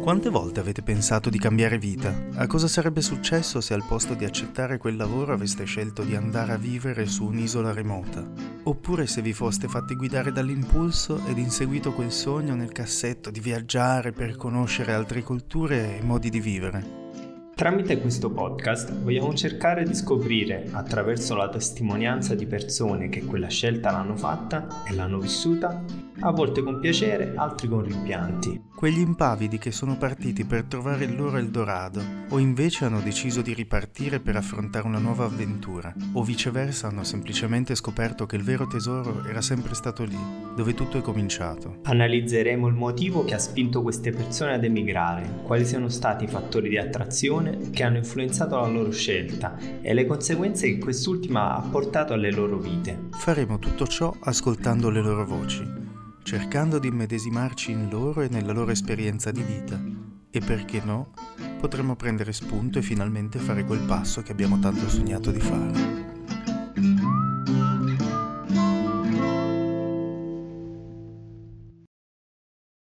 Quante volte avete pensato di cambiare vita? A cosa sarebbe successo se al posto di accettare quel lavoro aveste scelto di andare a vivere su un'isola remota? Oppure se vi foste fatti guidare dall'impulso ed inseguito quel sogno nel cassetto di viaggiare per conoscere altre culture e modi di vivere? Tramite questo podcast vogliamo cercare di scoprire, attraverso la testimonianza di persone che quella scelta l'hanno fatta e l'hanno vissuta, a volte con piacere, altri con rimpianti. Quegli impavidi che sono partiti per trovare il loro Eldorado, o invece hanno deciso di ripartire per affrontare una nuova avventura, o viceversa hanno semplicemente scoperto che il vero tesoro era sempre stato lì, dove tutto è cominciato. Analizzeremo il motivo che ha spinto queste persone ad emigrare, quali siano stati i fattori di attrazione che hanno influenzato la loro scelta e le conseguenze che quest'ultima ha portato alle loro vite. Faremo tutto ciò ascoltando le loro voci cercando di immedesimarci in loro e nella loro esperienza di vita. E perché no, potremmo prendere spunto e finalmente fare quel passo che abbiamo tanto sognato di fare.